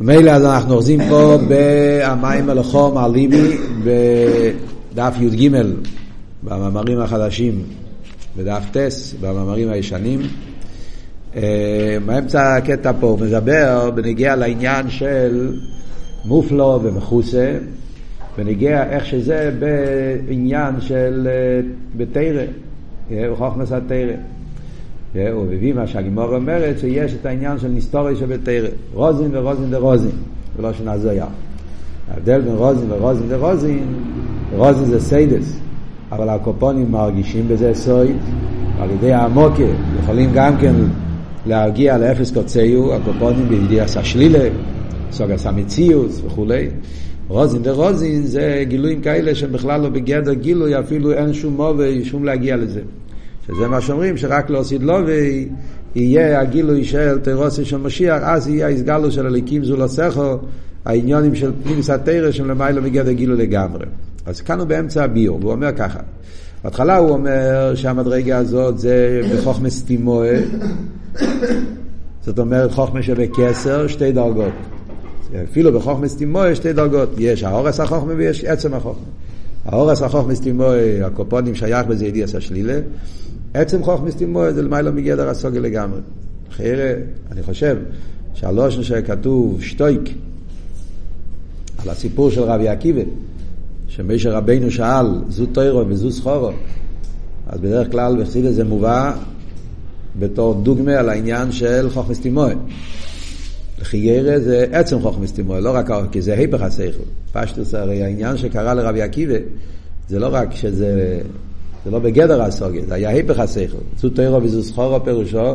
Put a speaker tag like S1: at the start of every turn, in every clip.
S1: מילא אז אנחנו אוחזים פה ב"המים על החום על ליבי" בדף י"ג במאמרים החדשים, בדף ט' במאמרים הישנים. באמצע הקטע פה הוא מדבר בנגיע לעניין של מופלו ומכוסה, בנגיע איך שזה בעניין של בתרא, חוכמס התרא. הוא מביא מה שהגימור אומרת שיש את העניין של נסתורי שבתרא, רוזין ורוזין דרוזין, ולא שנזויה. ההבדל בין רוזין ורוזין דרוזין, רוזין זה סיידס, אבל הקופונים מרגישים בזה סויד, על ידי העמוקה יכולים גם כן להגיע לאפס קוצאיו, הקופונים בידיעס השלילה, סוגס המציאוס וכולי. רוזין דרוזין זה גילויים כאלה שהם בכלל לא בגדר גילוי, אפילו אין שום מובי, שום להגיע לזה. שזה מה שאומרים, שרק לא סידלובי יהיה הגילוי של תירוסי של משיח, אז יהיה הסגלו של הליקים זו לסכו, העניונים של פנימיס התרא שהם למעלה מגדר גילוי לגמרי. אז כאן הוא באמצע הביור, והוא אומר ככה. בהתחלה הוא אומר שהמדרגה הזאת זה בחוכמס תימואה, זאת אומרת חוכמה שבקסר, שתי דרגות. אפילו בחוכמס תימואה שתי דרגות. יש האורס החוכמה ויש עצם החוכמה. האורס החוכמס תימואה, הקופונים שייך בזה ידיעס השלילה. עצם חוכמס תימואה זה למעלה מגדר הסוגל לגמרי. אחרי, אני חושב שהלושן שכתוב שטויק, על הסיפור של רבי עקיבא, שמשה רבינו שאל, זו תוירו וזו סחורו, אז בדרך כלל בחסידס זה מובא בתור דוגמה על העניין של חוכמס תימואה. לחיירה זה עצם חוכמס תימואה, לא רק, כי זה היפך השכל. פשטוס הרי העניין שקרה לרבי עקיבא, זה לא רק שזה, זה לא בגדר הסוגיה, זה היה היפך השכל. צו תוירו וזו סחורו פירושו,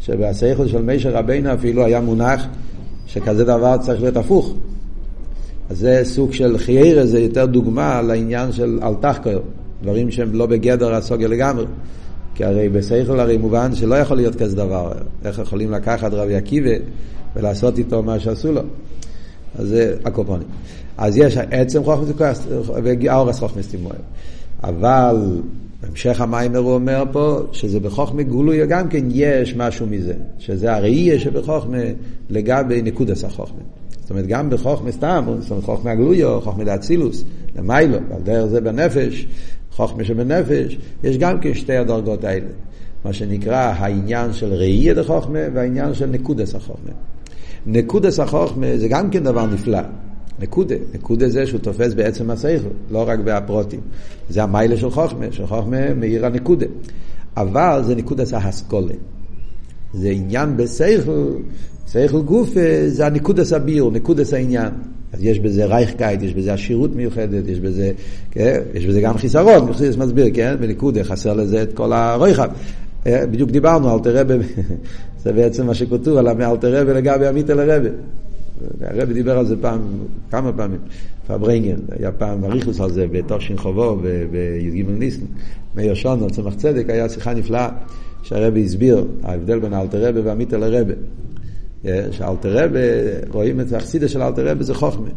S1: שבשכל של משה רבינו אפילו היה מונח שכזה דבר צריך להיות הפוך. אז זה סוג של חיירה, זה יותר דוגמה לעניין של אל תחקר, דברים שהם לא בגדר הסוגיה לגמרי. כי הרי בשכל הרי מובן שלא יכול להיות כזה דבר. איך יכולים לקחת רבי עקיבא ולעשות איתו מה שעשו לו? אז זה הקופונים. אז יש עצם חוכמס והאורס חוכמס תימואל. אבל בהמשך המיימר הוא אומר פה שזה בחוכמה גולוי גם כן יש משהו מזה, שזה הראייה שבחוכמה לגבי נקודס החוכמה. זאת אומרת, גם בחוכמה סתם, זאת אומרת, חוכמה הגלויו, חוכמה דאצילוס, למיילו, על דרך זה בנפש, חוכמה שבנפש, יש גם כן שתי הדרגות האלה. מה שנקרא העניין של ראייה דחוכמה והעניין של נקודת החוכמה. נקודת החוכמה זה גם כן דבר נפלא. נקודה, נקודה זה שהוא תופס בעצם השכל, לא רק בהפרטים. זה המעלה של חוכמה, של חוכמה מאיר הנקודה. אבל זה נקודת ההשכלה. זה עניין בשכל, שכל גוף זה הנקודת הביאור, נקודת העניין. אז יש בזה רייכקייט, יש בזה עשירות מיוחדת, יש בזה, כן? יש בזה גם חיסרון, מחסידס מסביר, כן? בניקודה חסר לזה את כל הרויחב. בדיוק דיברנו, אלתר רבי, זה בעצם מה שכתוב על אלתר רבי לגבי עמית אל הרבי. הרבי דיבר על זה פעם, כמה פעמים, פברנגן, היה פעם אריכוס על זה בתושין חובו, בי"ג ניסן, מאיר שונו, צמח צדק, היה שיחה נפלאה, שהרבי הסביר, ההבדל בין אלתר רבי ועמית אל הרבי. שאלתר רבי, רואים את החסידה של אלתר רבי זה חוכמה,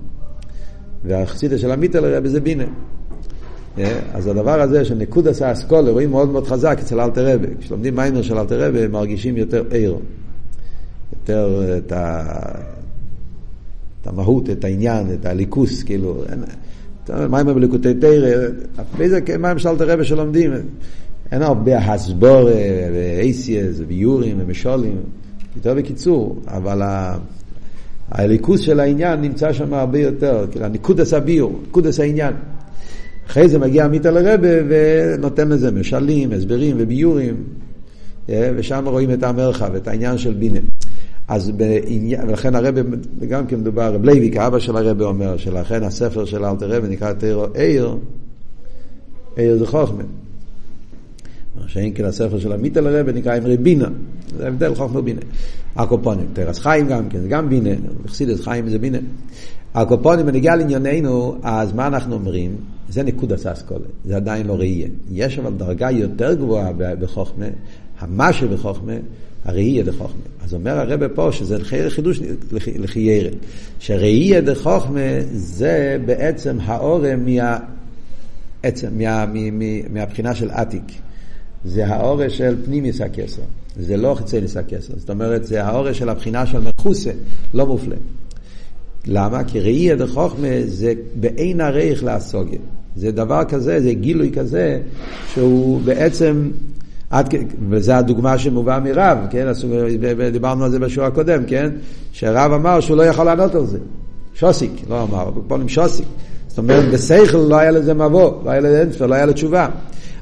S1: והחסידה של עמית אל רבי זה בינה. אז הדבר הזה של נקודס האסכולה רואים מאוד מאוד חזק אצל אלתר רבי. כשלומדים מיימר של אלתר רבי מרגישים יותר עיר, יותר את, ה... את המהות, את העניין, את הליכוס, כאילו. מיימר בליקוטי תרא, באיזה מים של אלתר רבי שלומדים, אין הרבה הסבור ואייסיאס ויורים ומשולים. יותר בקיצור, אבל הליכוס של העניין נמצא שם הרבה יותר, כאילו הניקודס הביור, ניקודס העניין. אחרי זה מגיע עמית אל הרבה ונותן לזה משלים, הסברים וביורים, אה, ושם רואים את המרחב, את העניין של בינה. אז בעניין, ולכן הרבה, גם כן מדובר, רב לייביק, האבא של הרבה אומר, שלכן הספר של אלתר רבי נקרא תירו עיר, עיר זה חוכמה. שאין כן הספר של עמית אל הרבה נקרא אמרי בינה, זה הבדל חוכמה בינה. הקופונים, תרס חיים גם כן, זה גם בינה, חסידס חיים זה בינה. הקופונים, בנגיע לענייננו, אז מה אנחנו אומרים? זה נקודת אסכולה, זה עדיין לא ראייה. יש אבל דרגה יותר גבוהה בחוכמה, המשהו בחוכמה, הראייה דחוכמה. אז אומר הרב פה שזה חידוש לחיירה, שראייה דחוכמה זה בעצם האורם מה... עצם, מה, מה, מה, מהבחינה של עתיק. זה האורש של פנימיס הכסר, זה לא חיצי ניס הכסר. זאת אומרת, זה האורש של הבחינה של מכוסה, לא מופלה. למה? כי ראייה דחוכמה זה באין עריך להסוגיה. זה דבר כזה, זה גילוי כזה, שהוא בעצם, עד, וזו הדוגמה שמובאה מרב, כן? דיברנו על זה בשיעור הקודם, כן? שרב אמר שהוא לא יכול לענות על זה. שוסיק, לא אמר, עם שוסיק. זאת אומרת, בשכל לא היה לזה מבוא, לא היה לזה אנפר, לא היה לו תשובה.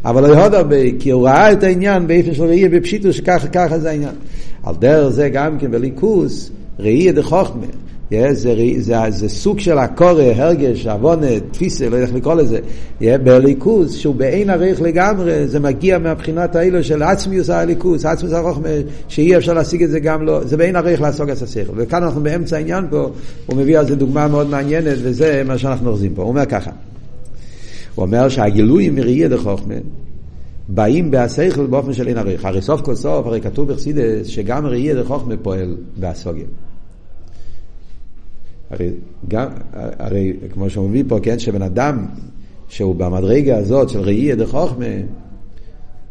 S1: אבל לא עוד הרבה, כי הוא ראה את העניין באיפה של ראייה בפשיטו, שככה זה העניין. על דרך זה גם כן בליכוס, ראייה דחוכמה. Yeah, זה, זה, זה סוג של הקורא, הרגש, עוונה, תפיסה, לא יודע איך לקרוא לזה, yeah, בליכוז, שהוא באין עריך לגמרי, זה מגיע מהבחינת האילו של עצמיוס הליכוז, עצמיוס הרוחמה, שאי אפשר להשיג את זה גם לא, זה באין עריך לעסוק את השכל. וכאן אנחנו באמצע העניין פה, הוא מביא על זה דוגמה מאוד מעניינת, וזה מה שאנחנו אוחזים פה. הוא אומר ככה, הוא אומר שהגילויים מראייה דחוכמה, באים בהשכל באופן של אין עריך. הרי סוף כל סוף, הרי כתוב בחסידס, שגם ראייה דחוכמה פועל בהסוגיה. הרי, גם, הרי כמו שהוא מביא פה, כן, שבן אדם שהוא במדרגה הזאת של ראייה דחוכמה,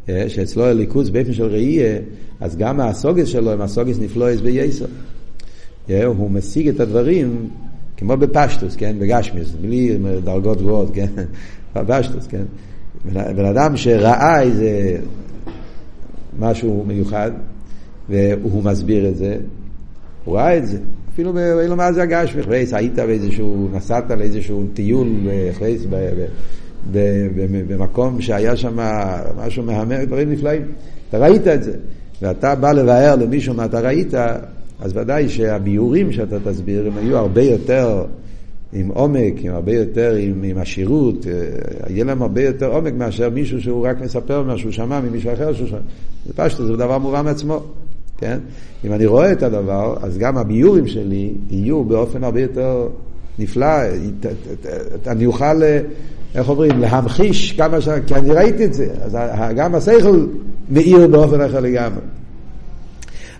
S1: אה, שאצלו הליכוז באופן של ראייה, אז גם הסוגס שלו הם הסוגס נפלויס בייסר. אה, הוא משיג את הדברים כמו בפשטוס, כן, בגשמיס, בלי דרגות גבוהות, כן, בפשטוס, כן. בן אדם שראה איזה משהו מיוחד, והוא מסביר את זה, הוא ראה את זה. אפילו באילו מה זה הגשמי, חווייס, היית באיזשהו, נסעת לאיזשהו טיול, חווייס, במקום שהיה שם משהו מהמם, דברים נפלאים. אתה ראית את זה, ואתה בא לבאר למישהו מה אתה ראית, אז ודאי שהביאורים שאתה תסביר הם היו הרבה יותר עם עומק, עם הרבה יותר עם, עם עשירות, אה, יהיה להם הרבה יותר עומק מאשר מישהו שהוא רק מספר מה שהוא שמע ממישהו אחר שהוא שמע. זה פשוט, זה דבר מובן מעצמו. כן? אם אני רואה את הדבר, אז גם הביורים שלי יהיו באופן הרבה יותר נפלא, אני אוכל, אה, איך אומרים, להמחיש כמה ש... כי אני ראיתי את זה, אז גם השכל מאיר באופן אחר לגמרי.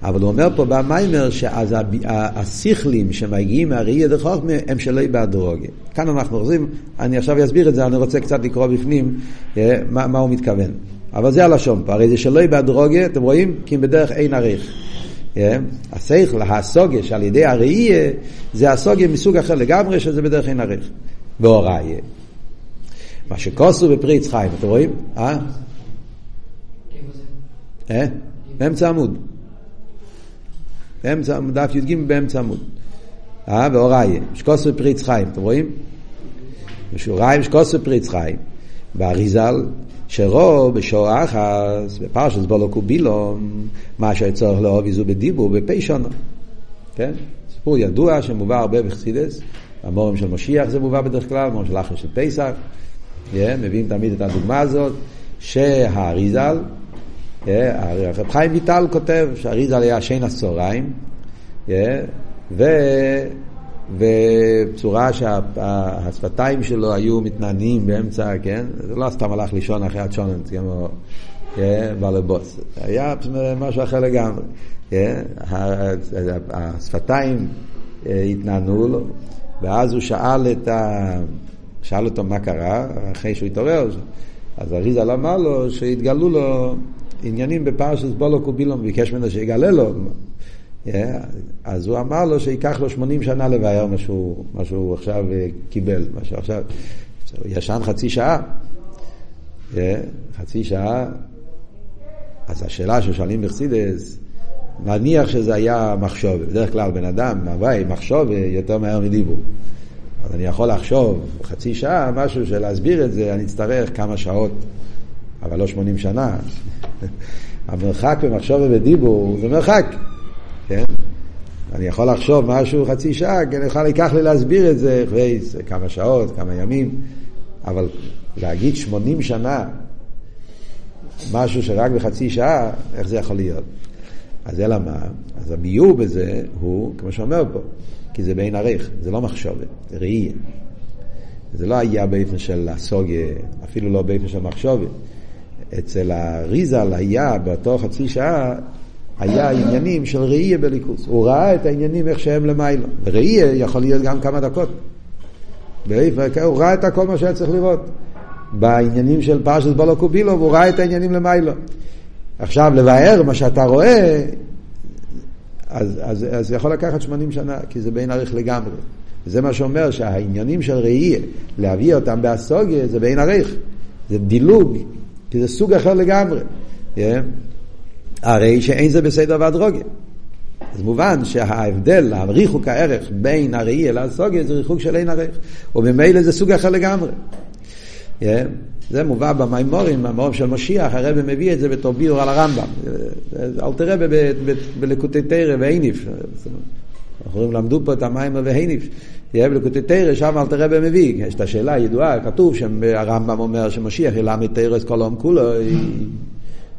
S1: אבל הוא אומר פה במיימר שאז השכלים שמגיעים מהראייה דחוכמה הם שלא בהדרוגיה. כאן אנחנו חוזרים, אני עכשיו אסביר את זה, אני רוצה קצת לקרוא בפנים אה, מה, מה הוא מתכוון. אבל זה הלשון פה, הרי זה שלא בהדרוגיה, אתם רואים? כי בדרך אין עריך. Yeah, השכל, הסוגיה שעל ידי הראייה, זה הסוגיה מסוג אחר לגמרי, שזה בדרך אין עריך. והוראיה. מה שכוסו בפרי יצחיים, אתם רואים? אה? אה? באמצע עמוד. באמצע, דף י"ג באמצע עמוד. אה? והוראיה. שכוסו בפרי יצחיים, אתם רואים? ושוריים שקוסו בפרי יצחיים. באריזל, שרו בשור אחס, בפרשס בולו קובילום, מה שצורך לאהוב איזו בדיבור בפי שונו. כן? סיפור ידוע שמובא הרבה בחסידס, המורים של משיח זה מובא בדרך כלל, המורים של אחר של פסח, yeah, מביאים תמיד את הדוגמה הזאת, שהאריזל, yeah, הרב חיים ויטל כותב שהאריזל היה שן הצהריים, yeah, ו... ובצורה שהשפתיים שלו היו מתנענים באמצע, כן? זה לא סתם הלך לישון אחרי הצ'וננט, כמו כן? בלבוס. היה משהו אחר לגמרי. כן? השפתיים אה, התנענו לו, ואז הוא שאל את ה... שאל אותו מה קרה, אחרי שהוא התעורר. אז אריזל אמר לו שהתגלו לו עניינים בפרשת בולו קובילום, ביקש ממנו שיגלה לו. אז הוא אמר לו שייקח לו 80 שנה לבאר מה שהוא, עכשיו אה, קיבל, מה שהוא עכשיו, הוא ישן חצי שעה, חצי שעה, אז השאלה ששואלים בחסידס, נניח שזה היה מחשוב, בדרך כלל בן אדם, הוואי, מחשוב יותר מהר מדיבור. אז אני יכול לחשוב חצי שעה, משהו של להסביר את זה, אני אצטרך כמה שעות, אבל לא 80 שנה. המרחק במחשוב ובדיבור זה מרחק. כן? אני יכול לחשוב משהו חצי שעה, כן, יכול לקח לי להסביר את זה, חווייס, כמה שעות, כמה ימים, אבל להגיד 80 שנה, משהו שרק בחצי שעה, איך זה יכול להיות? אז אלא מה? אז הביור בזה הוא, כמו שאומר פה, כי זה בין עריך, זה לא מחשובת, זה ראייה. זה לא היה באופן של הסוגיה, אפילו לא באופן של מחשובת. אצל האריזל היה באותו חצי שעה היה עניינים של ראייה בליכוס. הוא ראה את העניינים איך שהם למיילו. ראייה יכול להיות גם כמה דקות. הוא ראה את הכל מה שהיה צריך לראות. בעניינים של פרשת בולו קובילו, והוא ראה את העניינים למיילו. עכשיו, לבאר מה שאתה רואה, אז, אז, אז זה יכול לקחת 80 שנה, כי זה בין ערך לגמרי. וזה מה שאומר שהעניינים של ראייה, להביא אותם באסוגיה, זה בעין עריך. זה דילוג, כי זה סוג אחר לגמרי. Yeah. הרי שאין זה בסדר והדרוגיה. אז מובן שההבדל, הריחוק הערך בין הראייה לאסוגיה זה ריחוק של אין ערך. וממילא זה סוג אחר לגמרי. Yeah. זה מובא במימורים, במורים של משיח, הרב מביא את זה בתור ביור על הרמב"ם. אל תראה בלקוטי תרא והניף. אנחנו למדו פה את המים והניף. בלקוטי תרא, שם אל תראה מביא. יש את השאלה הידועה, כתוב שהרמב"ם אומר שמשיח ילמד תרא את כל העם כולו,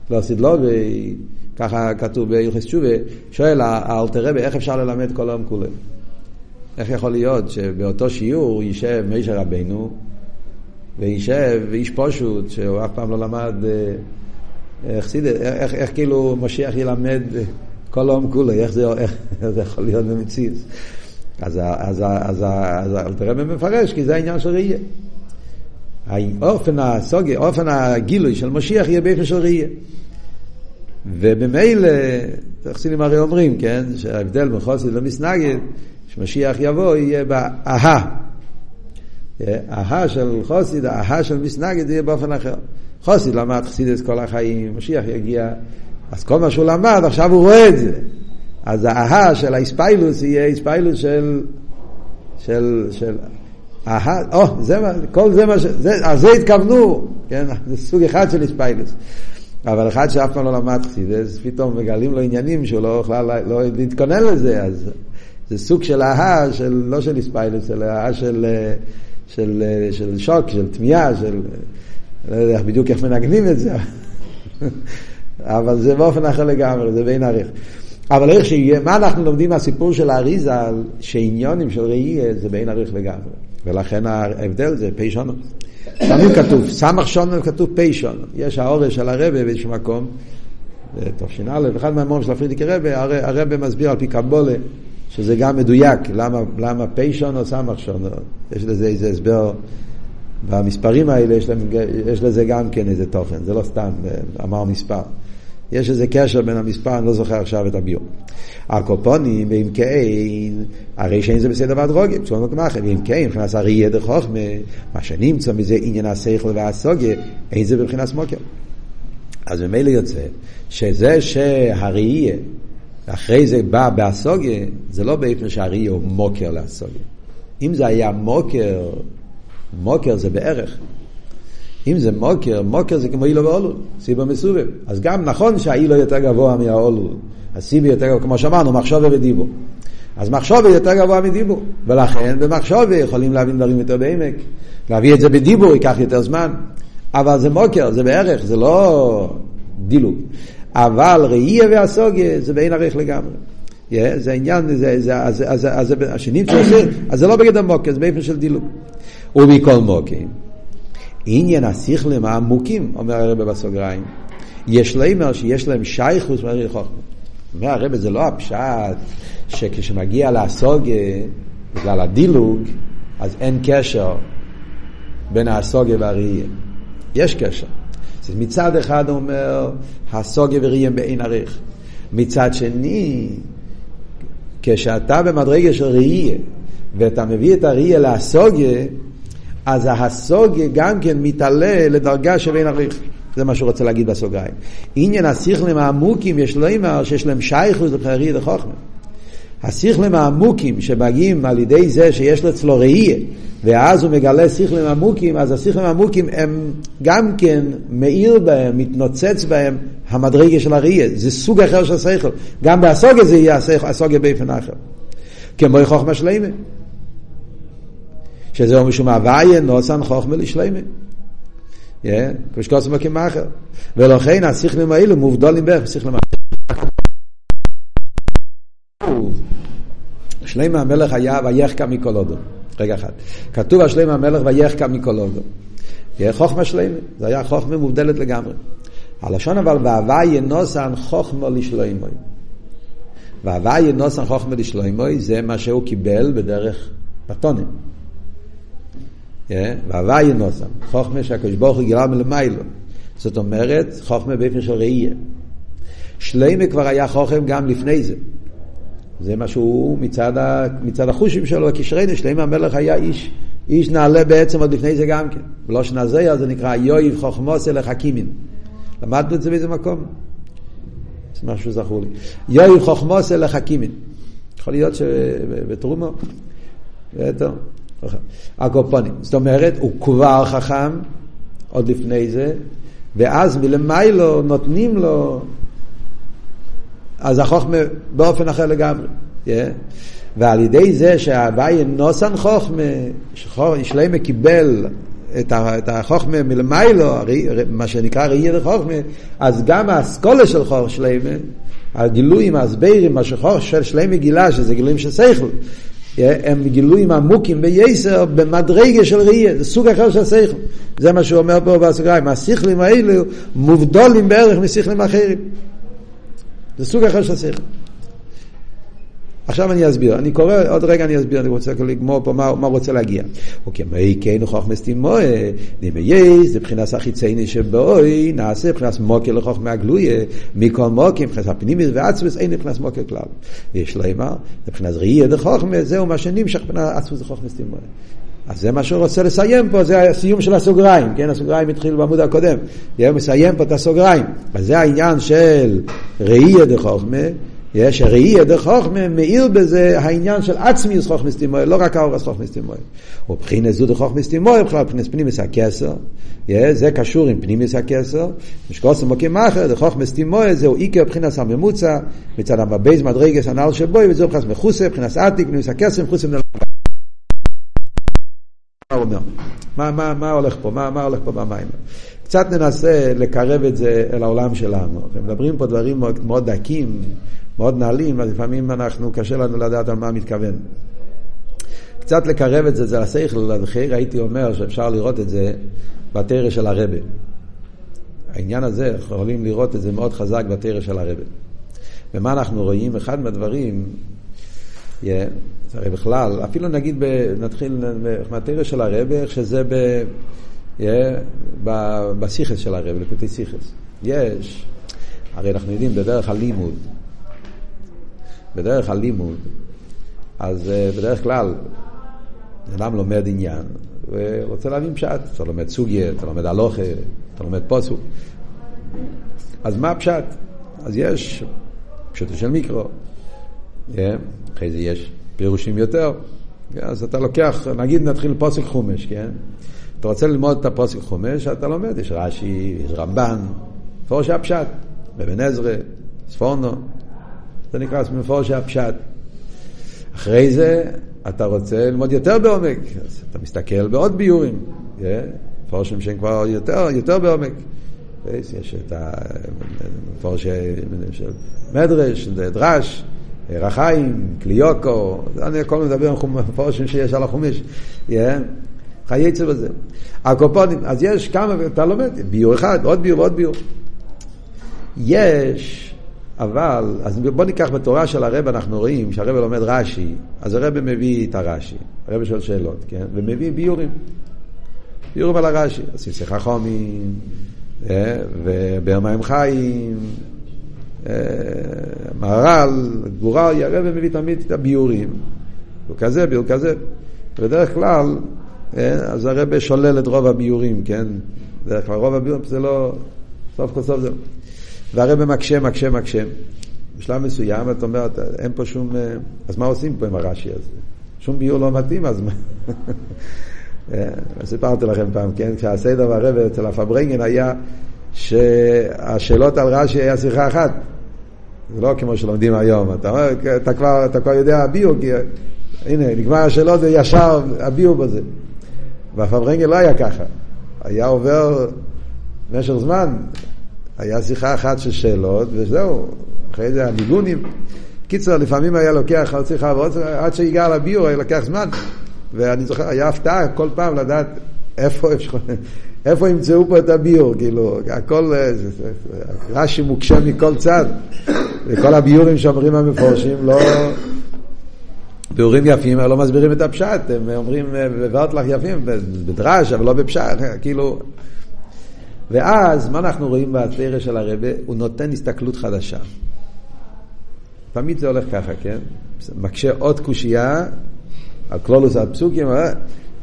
S1: לא עשית לו, וככה כתוב בהלכס תשובה, שואל אל תראה איך אפשר ללמד כל העם כולו. איך יכול להיות שבאותו שיעור יישב מישר רבנו וישב איש פושוט, שהוא אף פעם לא למד איך, איך, איך, איך כאילו משיח ילמד כל העם כולו, איך זה, איך, זה יכול להיות במציאות. אז, אז, אז, אז אלתרבה מפרש, כי זה העניין של ראייה. אופן הסוגיה, אופן הגילוי של משיח יהיה באופן של ראייה. וממילא, החסידים הרי אומרים, כן, שההבדל בין חוסי למסנגד, שמשיח יבוא, יהיה באהה. ההה של חוסיד, ההה של מסנגד יהיה באופן אחר. חוסיד למד חסידס כל החיים, משיח יגיע, אז כל מה שהוא למד, עכשיו הוא רואה את זה. אז ההה של האיספיילוס יהיה איספיילוס של, של, של, ההה, או, זה מה, כל זה מה ש... זה, אז זה התכוונו, כן, זה סוג אחד של איספיילוס. אבל אחד שאף פעם לא למד חסידס, פתאום מגלים לו עניינים שהוא לא יכול לא, להתכונן לזה, אז זה סוג של ההה, של, לא של איספיילוס, אלא ההה של... של, של שוק, של תמיהה, של... לא יודע בדיוק איך מנגנים את זה, אבל זה באופן אחר לגמרי, זה בין עריך. אבל איך שיהיה, מה אנחנו לומדים מהסיפור של האריזה, שעניונים של ראייה זה בין עריך לגמרי. ולכן ההבדל זה פי שונו. תמיד כתוב, סמך שונו כתוב פי שונו. יש האורש של הרבה באיזשהו מקום, תש"א, אחד מהמורים של הפרידיקי רבה, הרבה מסביר על פי קבולה. שזה גם מדויק, למה, למה פי שונו סמך שונו, יש לזה איזה הסבר, במספרים האלה יש, להם, יש לזה גם כן איזה תוכן, זה לא סתם אמר מספר. יש איזה קשר בין המספר, אני לא זוכר עכשיו את הביור. הקופונים, ואם כן, הרי שאין זה בסדר והדרוגיה, בצורה מקמחה, ואם כן, מבחינת הראייה דחוכמה, מה שנמצא מזה עניין השכל והסוגיה, אין זה בבחינת סמוקר. אז ממילא יוצא שזה שהראייה ואחרי זה בא באסוגיה, זה לא באופן שהארי הוא מוקר לאסוגיה. אם זה היה מוקר, מוקר זה בערך. אם זה מוקר, מוקר זה כמו אילו ואולול, סיבה מסובב. אז גם נכון שהאילו יותר גבוה מהאולול, הסיבה יותר גבוה, כמו שאמרנו, מחשובה ודיבור. אז מחשובה יותר גבוה מדיבור, ולכן במחשובה יכולים להבין דברים יותר בעמק. להביא את זה בדיבור ייקח יותר זמן, אבל זה מוקר, זה בערך, זה לא דילוג. אבל ראייה והסוגיה זה בעין ערך לגמרי. Yeah, זה העניין, זה, זה, אז, אז, אז, השנים שעושה, אז זה לא בגדר מוקר, זה באופן של דילוג. ומכל מוקים, עניין השיחלים העמוקים, אומר הרב בסוגריים, יש להם שיש להם שייכוס מהרי חוכמה. אומר הרב זה לא הפשט שכשמגיע להסוגיה, בגלל הדילוג, אז אין קשר בין הסוגיה והראייה. יש קשר. אז מצד אחד הוא אומר, הסוגיה וראייה באין עריך. מצד שני, כשאתה במדרגה של ראייה, ואתה מביא את הראייה להסוגיה, אז הסוגיה גם כן מתעלה לדרגה של אין עריך. זה מה שהוא רוצה להגיד בסוגריים. עניין השכלים העמוקים, יש לו אמר שיש להם שייכות לחרייה דחוכמה. השכלים העמוקים שמגיעים על ידי זה שיש לו אצלו ראייה, ואז הוא מגלה שכלים עמוקים, אז השכלים העמוקים הם גם כן מאיר בהם, מתנוצץ בהם המדרגה של הראייה. זה סוג אחר של שכל. גם בהסוגיה זה יהיה הסוגיה באופן אחר. כמו חוכמה שלמה. שזהו משום הוויה נוסן חוכמה לשלמה. כמו שקוסם כמאחר. ולכן השכלים האלו מובדלים בערך בשכלים האחר. שלמה המלך היה ויחקה מכל אודו. רגע אחד. כתוב על שלמה המלך ויחקה מכל אודו. חוכמה שלמה, זה היה חוכמה מובדלת לגמרי. הלשון אבל והווה ינוסן חוכמה לשלמה. והווה ינוסן חוכמה לשלמה זה מה שהוא קיבל בדרך פתונים. והווה ינוסן, חוכמה שהקדוש ברוך הוא גילה מלמיילו. זאת אומרת, חוכמה באופן של ראייה. שלמה כבר היה חוכם גם לפני זה. זה מה שהוא מצד, ה, מצד החושים שלו, הקשרנו, שלמה המלך היה איש, איש נעלה בעצם עוד לפני זה גם כן. ולא שנזיה זה נקרא יויב חוכמוס אל החכימים. למדנו את זה באיזה מקום. זה משהו זכור לי. יויב חוכמוס אל החכימים. יכול להיות שבתרומו. הקופונים. זאת אומרת, הוא כבר חכם עוד לפני זה, ואז מלמיילו נותנים לו, אז החוכמה באופן אחר לגמרי. Yeah. ועל ידי זה שהוואי נוסן חוכמה, שלמה קיבל את החוכמה מלמיילו, מה שנקרא ראי חוכמה, אז גם האסכולה של חוכמה שלמה, הגילויים, ההסברים, מה ששלמה גילה, שזה גילויים של שכל, הם גילויים עמוקים בייסר במדרגה של ראייה, זה סוג אחר של שכל. זה מה שהוא אומר פה בסוגריים, השכלים האלו מובדולים בערך משכלים אחרים. זה סוג אחר של שכל. עכשיו אני אסביר, אני קורא, עוד רגע אני אסביר, אני רוצה לגמור פה מה, מה רוצה להגיע. אוקיי, מי כן חוכמס תימוה, נמייס, זה מבחינת החיצייני שבואי, נעשה מבחינת מוקר לחוכמה הגלויה, מכל מוקר, מבחינת הפנימיס ועצמס, אין מבחינת מוקר כלל. ויש לומר, מבחינת ראייה דחוכמה, זהו מה שנמשך מבחינת עצמוס וחוכמס תימוה. אז זה מה שהוא רוצה לסיים פה, זה הסיום של הסוגריים, כן? הסוגריים התחילו בעמוד הקודם. הוא מסיים פה את הסוגריים. אז זה העניין של ראייה דחוכמה. יש ראייה דחוכמה מאיר בזה העניין של עצמיוס חוכמס תימוי, לא רק האורס חוכמס תימוי. ובחינת זו דחוכמס תימוי, בכלל מבחינת פנימיס הכסר, זה קשור עם פנימיס הכסר, משקוסם מוקים אחר, דחוכמס תימוי, זהו עיקר מבחינת הממוצע, מצד המבייז מדרגס הנעל שבו, וזהו מבחינת מחוסה, מבחינת עתיק, פנימיס הכסר, מחוסה מנהל מה, מה, מה הולך פה? מה, מה הולך פה במים? קצת ננסה לקרב את זה אל העולם שלנו. מדברים פה דברים מאוד דקים, מאוד נעלים, אז לפעמים אנחנו, קשה לנו לדעת על מה מתכוון. קצת לקרב את זה, זה השכל, לחייר הייתי אומר שאפשר לראות את זה בתרא של הרבה. העניין הזה, יכולים לראות את זה מאוד חזק בתרא של הרבה. ומה אנחנו רואים? אחד מהדברים, yeah, הרי בכלל, אפילו נגיד, ב, נתחיל מהתרא של הרבה, איך שזה ב, yeah, בסיכס של הרבה, לקוטי סיכס. יש, הרי אנחנו יודעים בדרך הלימוד, בדרך הלימוד, אז אה, בדרך כלל, אדם לומד עניין ורוצה להבין פשט, אתה לומד סוגיה, אתה לומד הלוכה, אתה לומד פוסוק. אז מה הפשט? אז יש פשוטו של מיקרו, כן? אחרי זה יש פירושים יותר, אז אתה לוקח, נגיד נתחיל פוסק חומש, כן? אתה רוצה ללמוד את הפוסק חומש, אתה לומד, יש רש"י, יש רמב"ן, פורש הפשט, אבן עזרא, ספורנו, זה נקרא מפורש הפשט. אחרי זה אתה רוצה ללמוד יותר בעומק, אז אתה מסתכל בעוד ביורים, מפורשים שהם כבר יותר, יותר בעומק. יש את המפורש של מדרש, דרש, רחיים, קליוקו, אני הכל מדבר על מפורשים שיש על החומש, חייצא בזה. הקופונים, אז יש כמה, אתה לומד, ביור אחד, עוד ביור ועוד ביור. יש אבל, אז בוא ניקח בתורה של הרב, אנחנו רואים שהרב לומד רש"י, אז הרב מביא את הרש"י, הרב שואל שאלות, כן? ומביא ביורים, ביורים על הרש"י, עושים שיחה חומים, אה, ובאר מים חיים, אה, מהר"ל, גבורליה, הרב מביא תמיד את הביורים, ביור כזה, ביור כזה, בדרך כלל, אה, אז הרב שולל את רוב הביורים, כן? בדרך כלל רוב הביורים זה לא, סוף כל סוף זה לא. והרבא מקשה, מקשה, מקשה. בשלב מסוים את אומרת, אין פה שום... אה, אז מה עושים פה עם הרש"י הזה? שום ביור לא מתאים, אז מה? אה, סיפרתי לכם פעם, כן? כשהסדר והרבא אצל הפברנגן היה שהשאלות על רש"י היה שיחה אחת. זה לא כמו שלומדים היום. אתה אומר, אתה כבר, אתה כבר יודע הביור, כי הנה, נגמר השאלות וישר הביור בזה. והפברנגן לא היה ככה. היה עובר במשך זמן, היה שיחה אחת של שאלות, וזהו, אחרי זה הניגונים. קיצר, לפעמים היה לוקח עוד שיחה ועוד שיחה, עד שהגיע לביור היה לוקח זמן. ואני זוכר, היה הפתעה כל פעם לדעת איפה, איפה ימצאו פה את הביור, כאילו, הכל, אה, רש"י מוקשה מכל צד, וכל הביורים שאומרים המפורשים לא... ביורים יפים, אבל לא מסבירים את הפשט, הם אומרים בוורט לך יפים, בדרש, אבל לא בפשט, כאילו, ואז, מה אנחנו רואים בתרא של הרבה? הוא נותן הסתכלות חדשה. תמיד זה הולך ככה, כן? מקשה עוד קושייה, על כלולוס הפסוקים,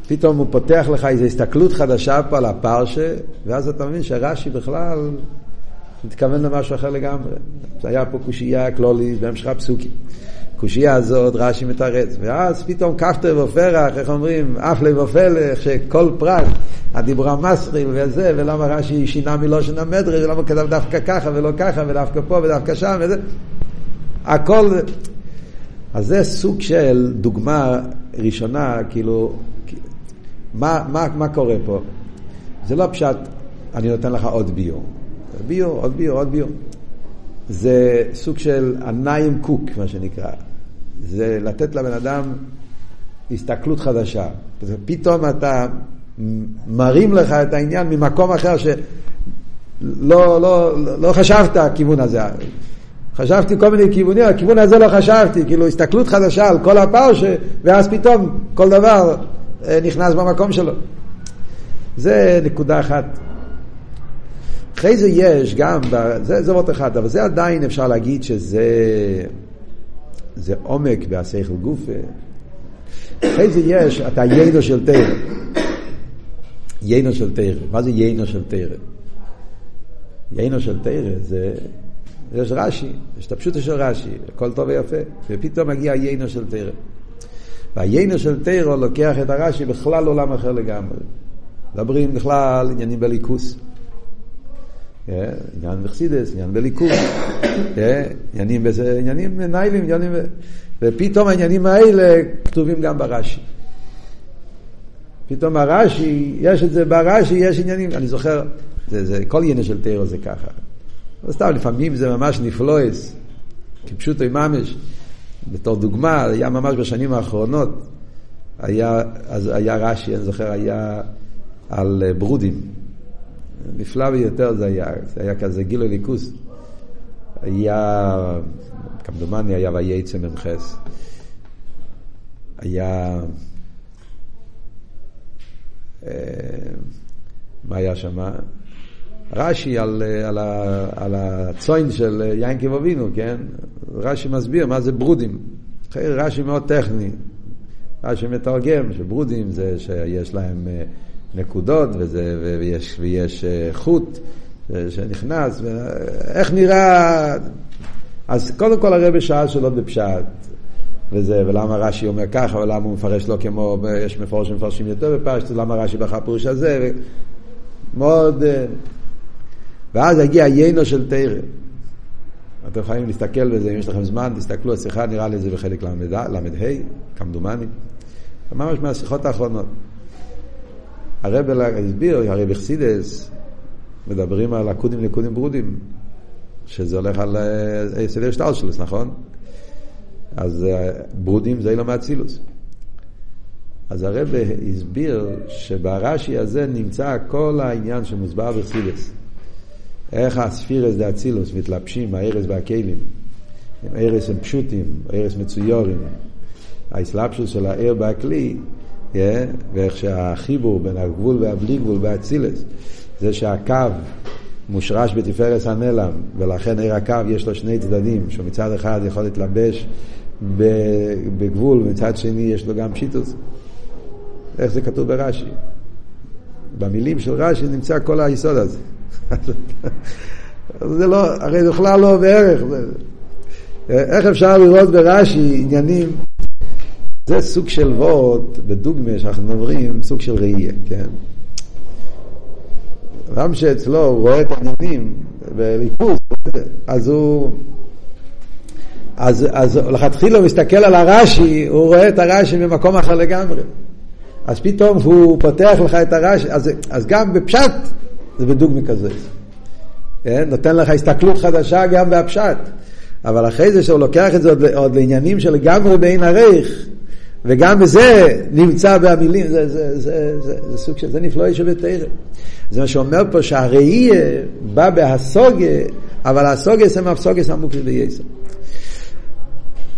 S1: פתאום הוא פותח לך איזו הסתכלות חדשה פה על הפרשה, ואז אתה מבין שרש"י בכלל מתכוון למשהו אחר לגמרי. זה היה פה קושייה כלוליס בהמשך הפסוקים. קושייה הזאת רש"י מתרץ, ואז פתאום כפתר ופרח, איך אומרים, אף לב ופלח, שכל פרט, הדיבור המסריל וזה, ולמה רש"י שינה מלושן המדרש, ולמה כתב דווקא ככה ולא ככה, ודווקא פה ודווקא שם, וזה, הכל, אז זה סוג של דוגמה ראשונה, כאילו, מה, מה, מה קורה פה? זה לא פשט, אני נותן לך עוד ביור. ביור, עוד ביור, עוד ביור. זה סוג של עניים קוק, מה שנקרא. זה לתת לבן אדם הסתכלות חדשה. פתאום אתה מרים לך את העניין ממקום אחר שלא לא, לא, לא חשבת הכיוון הזה. חשבתי כל מיני כיוונים, הכיוון הזה לא חשבתי, כאילו הסתכלות חדשה על כל הפרשה, ואז פתאום כל דבר אה, נכנס במקום שלו. זה נקודה אחת. אחרי זה יש גם, זה, זה עוד אחד, אבל זה עדיין אפשר להגיד שזה זה עומק בהשכל גופה. אחרי זה יש את היינו של תרא. יינו של תרא. מה זה יינו של תרא? יינו של תרא זה, יש רש"י, יש את הפשוטו של רש"י, הכל טוב ויפה, ופתאום מגיע יינו של תרא. והיינו של תרא לוקח את הרש"י בכלל עולם אחר לגמרי. מדברים בכלל עניינים בליכוס. עניין בחסידס, עניין בליכוד, עניינים בזה, עניינים ניילים, עניינים... ופתאום העניינים האלה כתובים גם ברש"י. פתאום הרש"י, יש את זה ברש"י, יש עניינים, אני זוכר, זה, זה, כל עניין של תיאור זה ככה. סתם, לפעמים זה ממש נפלויס, כפשוטו ממש, בתור דוגמה, היה ממש בשנים האחרונות, היה, אז היה רש"י, אני זוכר, היה על ברודים. נפלא ביותר זה היה, זה היה כזה גילוי ליכוס. היה, כמדומני היה וייצא מ"ח. היה, אה, מה היה שם? רש"י על, על, על הצוין של יין כבובינו, כן? רש"י מסביר מה זה ברודים. רש"י מאוד טכני. רש"י מתרגם שברודים זה שיש להם אה, נקודות וזה, ויש, ויש אה, חוט אה, שנכנס, איך נראה... אז קודם כל הרבי שאל שאלות בפשט, וזה, ולמה רש"י אומר ככה, ולמה הוא מפרש לא כמו, יש מפורשים שמפרשים יותר בפשט, למה רש"י בחר פירוש הזה, מאוד... אה, ואז הגיע יינו של תרא. אתם יכולים להסתכל בזה, אם יש לכם זמן, תסתכלו, השיחה נראה לי זה בחלק ל"ה, כמדומני, ממש מהשיחות האחרונות. הרב הסביר, הרי בחסידס מדברים על הקודים לקודים ברודים, שזה הולך על אה, סדר שטלשלוס, נכון? אז אה, ברודים זה אילו מאצילוס. אז הרב הסביר שברש"י הזה נמצא כל העניין שמוסבר בחסידס. איך הספירס דה אצילוס מתלבשים, הארס והכלים. הארס הם פשוטים, הארס מצויורים. האסלאפשוס של הער והכלי ואיך שהחיבור בין הגבול והבלי גבול באצילס, זה שהקו מושרש בתפארת הנלם, ולכן עיר הקו יש לו שני צדדים, שהוא מצד אחד יכול להתלבש בגבול, ומצד שני יש לו גם פשיטוס. איך זה כתוב ברש"י? במילים של רש"י נמצא כל היסוד הזה. זה לא, הרי בכלל לא בערך. איך אפשר לראות ברש"י עניינים זה סוג של וורד, בדוגמה שאנחנו מדברים, סוג של ראייה, כן? אדם שאצלו הוא רואה את העניינים בליפוס, אז הוא... אז, אז לכתחילה הוא מסתכל על הרש"י, הוא רואה את הרש"י ממקום אחר לגמרי. אז פתאום הוא פותח לך את הרש"י, אז, אז גם בפשט זה בדוגמה כזה. כן? נותן לך הסתכלות חדשה גם בפשט. אבל אחרי זה שהוא לוקח את זה עוד, עוד לעניינים שלגמרי בעין ערך, וגם בזה נמצא במילים, זה, זה, זה, זה, זה סוג של, זה נפלא שבתרא. זה מה שאומר פה שהראייה בא בהסוגה, אבל הסוגה זה מהסוגה סמוך לבייסר.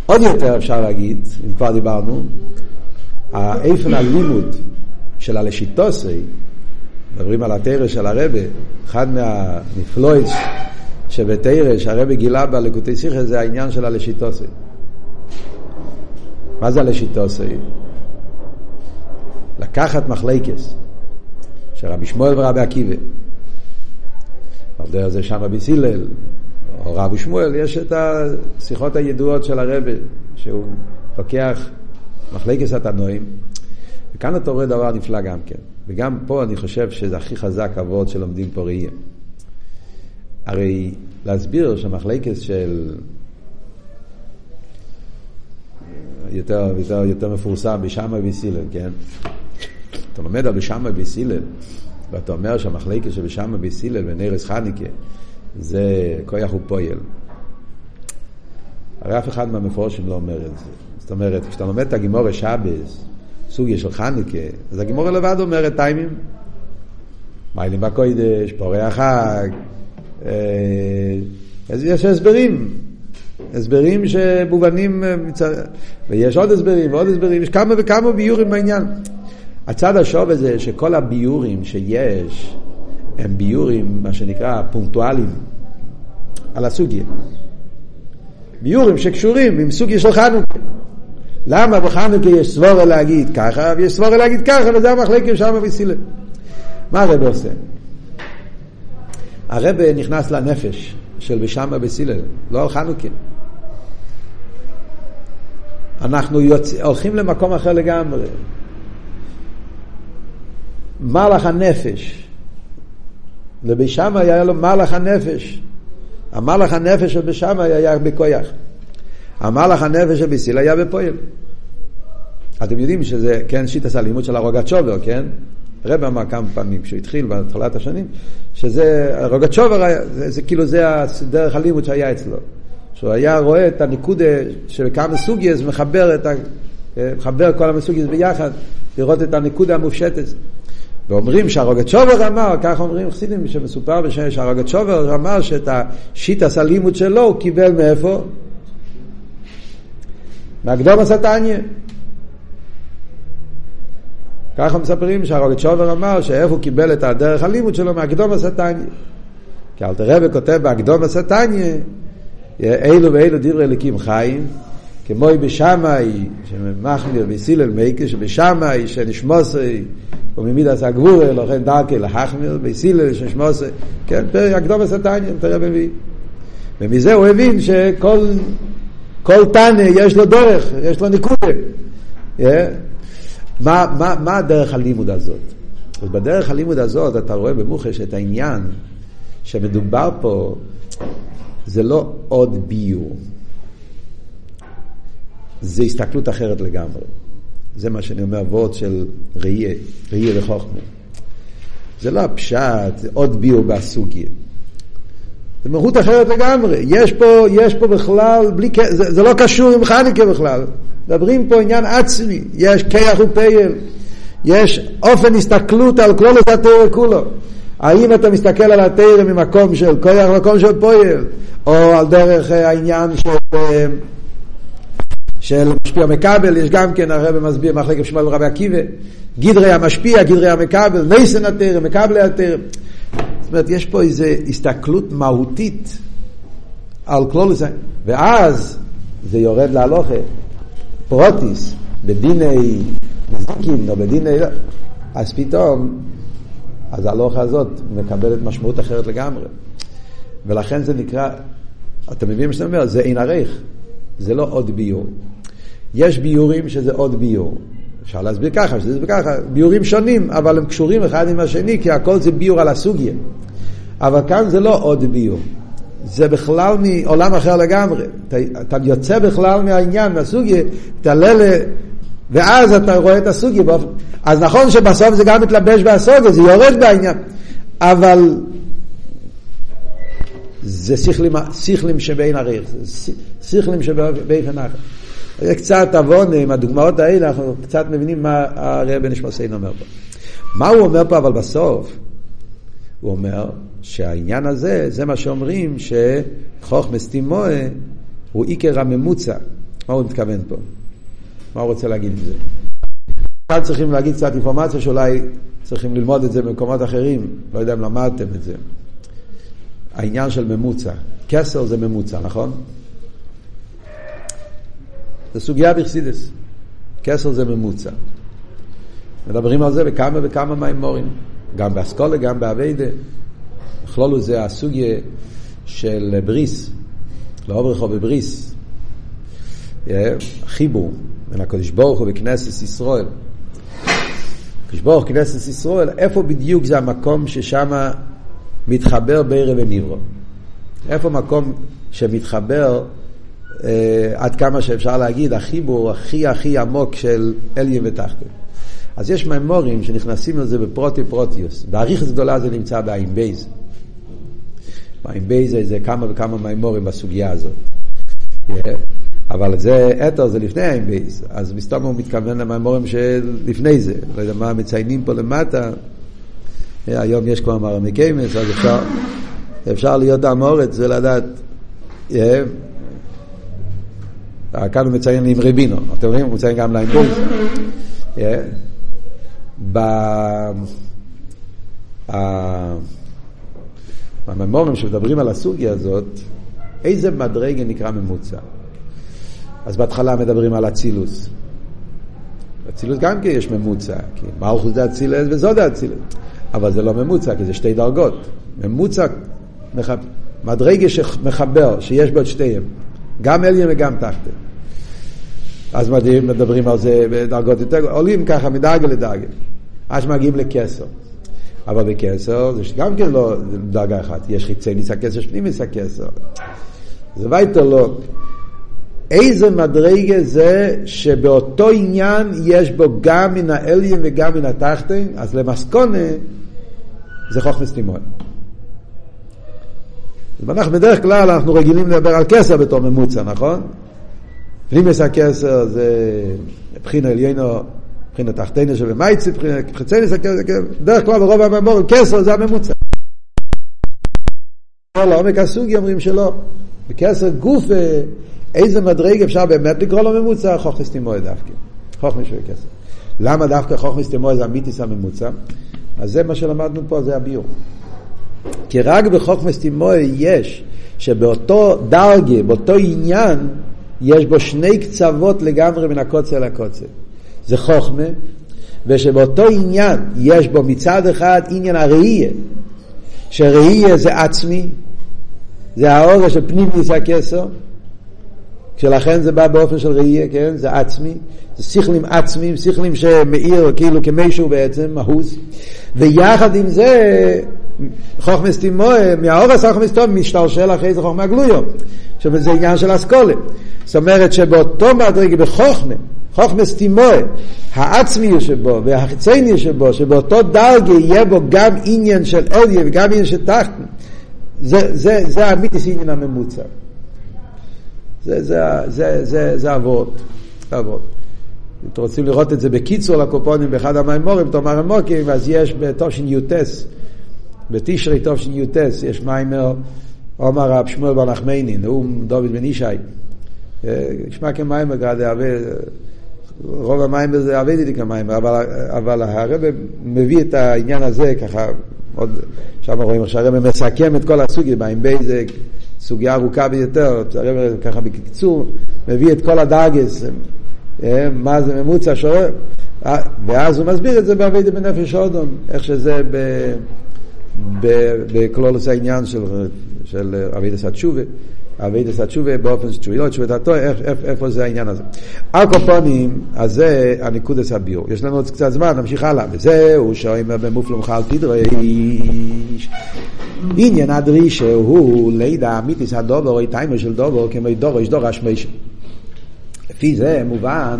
S1: עוד יותר אפשר להגיד, אם כבר דיברנו, איפן הלימוד של הלשיטוסי, מדברים על התרא של הרבה, אחד מהנפלויס שבתרא שהרבה גילה בלקוטי שיחה זה העניין של הלשיטוסי. מה זה לשיטוסי? לקחת מחלקס של רבי שמואל ורבי עקיבא. על דרך זה שמה בסילל, או רבי שמואל, יש את השיחות הידועות של הרבה, שהוא לוקח מחלקס התנועים, וכאן אתה רואה דבר נפלא גם כן. וגם פה אני חושב שזה הכי חזק אבות שלומדים פה ראייה. הרי להסביר שהמחלקס של יותר, יותר, יותר מפורסם בשמה וסילל, כן? אתה לומד על בשמה וסילל, ואתה אומר שהמחלקת שבשמה וסילל ונרס חניקה זה כויח ופועל. הרי אף אחד מהמפורשים לא אומר את זה. זאת אומרת, כשאתה לומד את הגימורי שבס, סוגיה של חניקה, אז הגימורי לבד אומרת טיימים. מיילים בקוידש, פורעי החג, אה, יש הסברים. הסברים שמובנים, אה, ויש עוד הסברים ועוד הסברים, יש כמה וכמה ביורים בעניין. הצד השוב הזה שכל הביורים שיש הם ביורים, מה שנקרא, פונקטואליים על הסוגיה. ביורים שקשורים עם סוגיה של חנוכה. למה בחנוכה יש סבורה להגיד ככה ויש סבורה להגיד ככה וזה המחלקת שם וסילה. מה הרב עושה? הרב נכנס לנפש של בשמה בסילל, לא על חנוכה. אנחנו יוצ... הולכים למקום אחר לגמרי. מלאך הנפש. ובשם היה לו מלאך הנפש. המלאך הנפש שבשם היה בכויח. המלאך הנפש שבסיל היה בפועל. אתם יודעים שזה, כן, שיטס הלימוד של הרוגת שובר, כן? הרב אמר כמה פעמים כשהוא התחיל בהתחלת השנים, שזה, הרוגת שובר, זה, זה כאילו זה דרך הלימוד שהיה אצלו. שהוא היה רואה את הניקודה של כמה סוגייס, מחבר, את ה, מחבר כל המסוגייס ביחד, לראות את הניקודה המופשטת. ואומרים שהרוגת שובר אמר, כך אומרים חסידים, שמסופר בשם שהרוגת שובר אמר שאת השיטס הלימוד שלו הוא קיבל מאיפה? מהקדום הסטניה. ככה מספרים שהרוגת שובר אמר שאיפה הוא קיבל את הדרך הלימוד שלו מהקדום הסטניה. כי אלתר רבי כותב בהקדום הסטניה אילו ואילו דברי אליקים חיים, כמו בשמאי, שמחמיר וסילל מייקה, שבשמאי שנשמוסי, וממידס הגבורה, לכן דרכי להחמיר, וסילל שנשמוסי, כן, פרק הקדום הסתניה, תראה במי. ומזה הוא הבין שכל כל תנא יש לו דרך, יש לו ניקודה. Yeah. מה, מה, מה הדרך הלימוד הזאת? אז בדרך הלימוד הזאת אתה רואה במוחש את העניין שמדובר פה זה לא עוד ביור, זה הסתכלות אחרת לגמרי. זה מה שאני אומר, וורד של ראייה, ראייה וחוכמה. זה לא הפשט, זה עוד ביור בסוגיה. זה מהות אחרת לגמרי. יש פה, יש פה בכלל, בלי, זה, זה לא קשור עם חניקה בכלל. מדברים פה עניין עצמי, יש כיח ופייל, יש אופן הסתכלות על כל התרא כולו. האם אתה מסתכל על התרא ממקום של כוח ומקום של פועל, או על דרך אה, העניין של, אה, של משפיע מקבל, יש גם כן הרב מסביר מחלקת שמואל ורבי עקיבא, גדרי המשפיע, גדרי המקבל, נייסן התרא, מקבלי התרא. זאת אומרת, יש פה איזו הסתכלות מהותית על כלול זה, ואז זה יורד להלוכה, פרוטיס, בדיני נזיקין או בדיני... אז פתאום אז ההלוכה הזאת מקבלת משמעות אחרת לגמרי. ולכן זה נקרא, אתה מבין מה שאתה אומר? זה אין ערך, זה לא עוד ביור. יש ביורים שזה עוד ביור. אפשר להסביר ככה, שזה ככה, ביורים שונים, אבל הם קשורים אחד עם השני, כי הכל זה ביור על הסוגיה. אבל כאן זה לא עוד ביור. זה בכלל מעולם אחר לגמרי. אתה, אתה יוצא בכלל מהעניין, מהסוגיה, אתה ללה, ואז אתה רואה את הסוגיה באופן... אז נכון שבסוף זה גם מתלבש בסוגיה, זה יורד בעניין, אבל זה שכלים, שכלים שבין הריח, שכלים שבין אחר. זה קצת עוון עם הדוגמאות האלה, אנחנו קצת מבינים מה הרב בן ישמעסיין אומר פה. מה הוא אומר פה אבל בסוף? הוא אומר שהעניין הזה, זה מה שאומרים שחוכמס תימוה הוא עיקר הממוצע. מה הוא מתכוון פה? מה הוא רוצה להגיד בזה? כאן צריכים להגיד קצת אינפורמציה שאולי צריכים ללמוד את זה במקומות אחרים, לא יודע אם למדתם את זה. העניין של ממוצע. כסר זה ממוצע, נכון? זה סוגיה בחסידס. כסר זה ממוצע. מדברים על זה בכמה וכמה מימורים, גם באסכולה, גם באביידה. בכלולו זה הסוגיה של בריס, לא ברכו בבריס, חיבור בין הקדוש ברוך הוא בכנסת ישראל. הקדוש בכנסת ישראל, איפה בדיוק זה המקום ששם מתחבר בורא ונברא? איפה מקום שמתחבר אה, עד כמה שאפשר להגיד, החיבור הכי הכי עמוק של עליון ותחתון. אז יש מאמרים שנכנסים לזה בפרטי פרטיות. באריכות גדולה זה נמצא בעין בית. בעין בית זה כמה וכמה מאמרים בסוגיה הזאת. אבל זה עת״ר, זה לפני העין בית. אז מסתמא הוא מתכוון למאמרים שלפני זה. לא יודע מה מציינים פה למטה. היום יש כבר מרמי קיימס, אז אפשר, אפשר להיות המורץ ולדעת. כאן הוא מציין עם רבינו, אתם רואים? הוא מציין גם לאינדוס. בממורים שמדברים על הסוגיה הזאת, איזה מדרגה נקרא ממוצע? אז בהתחלה מדברים על אצילוס. אצילוס גם כן יש ממוצע, כי מלכוס זה אצילס וזו זה אצילס. אבל זה לא ממוצע, כי זה שתי דרגות. ממוצע, מדרגה שמחבר, שיש בו את שתיהם. גם עליין וגם תחתן. אז מדברים, מדברים על זה בדרגות יותר, עולים ככה מדרגה לדרגה, עד שמגיעים לקסר. אבל בקסר זה גם כן לא דרגה אחת, יש חיצי ניס הכסר, פנימיס הכסר. זה וייטר לא. איזה מדרגה זה שבאותו עניין יש בו גם מן האליין וגם מן התחתן, אז למסקונה זה חוכמס תימון. ואנחנו בדרך כלל אנחנו רגילים לדבר על כסר בתור ממוצע, נכון? פנימס הכסר זה בחינה עליינו, בחינה תחתינו שבמייצי, בחינה חצייניס הכסר, דרך כלל ברוב הממורים, כסר זה הממוצע. לעומק הסוגי אומרים שלא. בכסר גוף, איזה מדרג אפשר באמת לקרוא לו ממוצע? חוכמס תימוי דווקא. חוכמס של כסר. למה דווקא חוכמס תימוי זה המיתיס הממוצע? אז זה מה שלמדנו פה, זה הביור. כי רק בחוכמס תימוי יש שבאותו דרגה, באותו עניין, יש בו שני קצוות לגמרי מן הקוצר לקוצר. זה חוכמה, ושבאותו עניין יש בו מצד אחד עניין הראייה, שראייה זה עצמי, זה האור של פנימיוס הכסר, שלכן זה בא באופן של ראייה, כן? זה עצמי, זה שכלים עצמיים, שכלים שמאיר כאילו כמישהו בעצם, מהוס, ויחד עם זה חוכמס תימוה, מהאורס חוכמס תימוה משתלשל אחרי זה חוכמה גלויו, שזה עניין של אסכולה. זאת אומרת שבאותו מדרגה בחוכמה, חוכמס תימוה, העצמי שבו והחיצייני שבו, שבאותו דרגה יהיה בו גם עניין של אליה וגם עניין של תחתן, זה, זה, זה האמיתיס עניין הממוצע. זה, זה, זה, זה, זה אבות, אבות. אם אתם רוצים לראות את זה בקיצור לקופונים באחד המימורים, תאמר המוקים, אז יש בתושין יוטס, בתשרי תושין יוטס, יש מיימר, עומר רב שמואל בר נחמני, נאום דוד בן ישי. נשמע כמיימר גרדה, רוב המים זה אביידי כמיימר, אבל, אבל הרב מביא את העניין הזה ככה, עוד, שם רואים שהרב מסכם את כל הסוגיה, מים בייזק, סוגיה ארוכה ביותר, הרב ככה בקיצור מביא את כל הדאגס, מה זה ממוצע שורר, ואז הוא מסביר את זה באביידי בנפש אודום, איך שזה ב... בכלולוס העניין של, של אבידס התשובה, אבידס התשובה באופן שתשובה, לא תשובה תתו, איפה זה העניין הזה. על קופונים, אז זה הניקודס הביור. יש לנו עוד קצת זמן, נמשיך הלאה. וזהו שאומר במופלום חל תדריש. עניין הדרישה הוא לידע אמיתיס הדובר, או טיימר של דובר, כמו דורש דורש מישה. לפי זה מובן,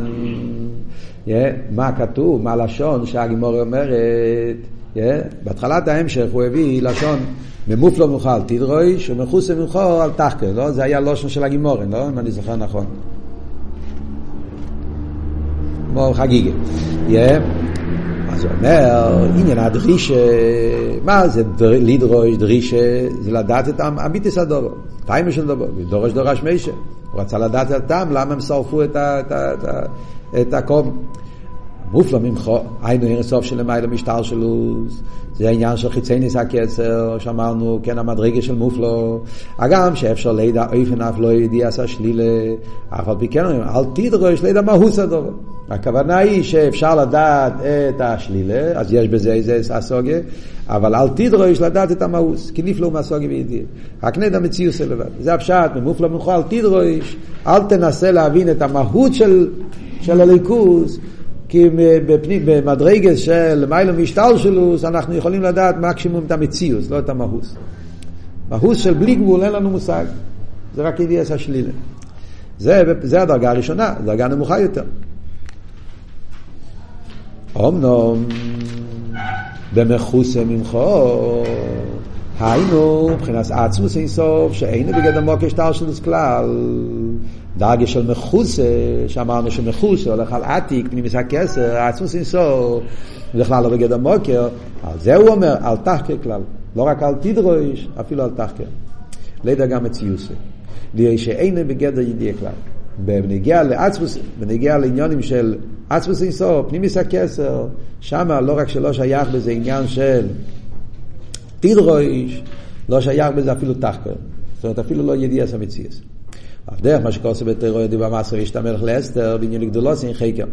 S1: מה כתוב, מה לשון שהגימור אומרת, בהתחלת ההמשך הוא הביא לשון ממופלו מוכל תדרוש ומחוסה מוכל על תחקר, לא? זה היה לושן של הגימורן, לא? אם אני זוכר נכון. כמו חגיגה. אז הוא אומר, עניין הדרישה, מה זה לדרוש, דרישה, זה לדעת את הביטיס הדובר, טיימה של דובר, דורש דורש מישה. הוא רצה לדעת את הטעם, למה הם שרפו את, ה, את, ה, את, ה, את הקום. מופלא ממך, היינו אין סוף של למעלה משטר שלו, זה העניין של חיצי ניס הקצר, שאמרנו, כן המדרגה של מופלא, הגם שאפשר לידע איפן אף לא ידיע עשה שלילה, אף על פי כן אל תדרוש לידע מהוס הדבר. הכוונה היא שאפשר לדעת את השלילה, אז יש בזה איזה הסוגיה, אבל אל תדרוש לדעת את המהוס, כי נפלאו מהסוגיה וידיע. רק נדע מציוס לבד. זה הפשט, ממופלא ממך אל תדרוש, אל תנסה להבין את המהות של, של הליכוז. כי במדרגס של מיילא משתלשלוס אנחנו יכולים לדעת מקסימום את המציאוס, לא את המהוס. מהוס של בלי גבול אין לנו מושג, זה רק ידיעס השלילה. זה, זה הדרגה הראשונה, דרגה נמוכה יותר. אמנום במחוסה ממך, היינו מבחינת עצמוס אינסוף, שאין בגדר מוקש תלשלוס כלל. דרגה של מחוסה, שאמרנו שמחוסה הולך על עתיק, פנימיס הכסר, עצמוס אינסוף, בכלל לא בגדר מוקר, על זה הוא אומר, אל תחקר כלל. לא רק אל תדרוש, אפילו אל תחקר. לידע גם מציוסה. ויהיה שאין בגדר ידיע כלל. בנגיע לעצמוס, בנגיע לעניונים של עצמוס אינסוף, פנימיס הכסר, שם לא רק שלא שייך בזה עניין של תדרוש, לא שייך בזה אפילו תחקר. זאת אומרת, אפילו לא ידיע סמציאס. על דרך מה שקורסו בטרור יודעים במסר יש את המלך לאסתר בעניין לגדולוס אין חקר.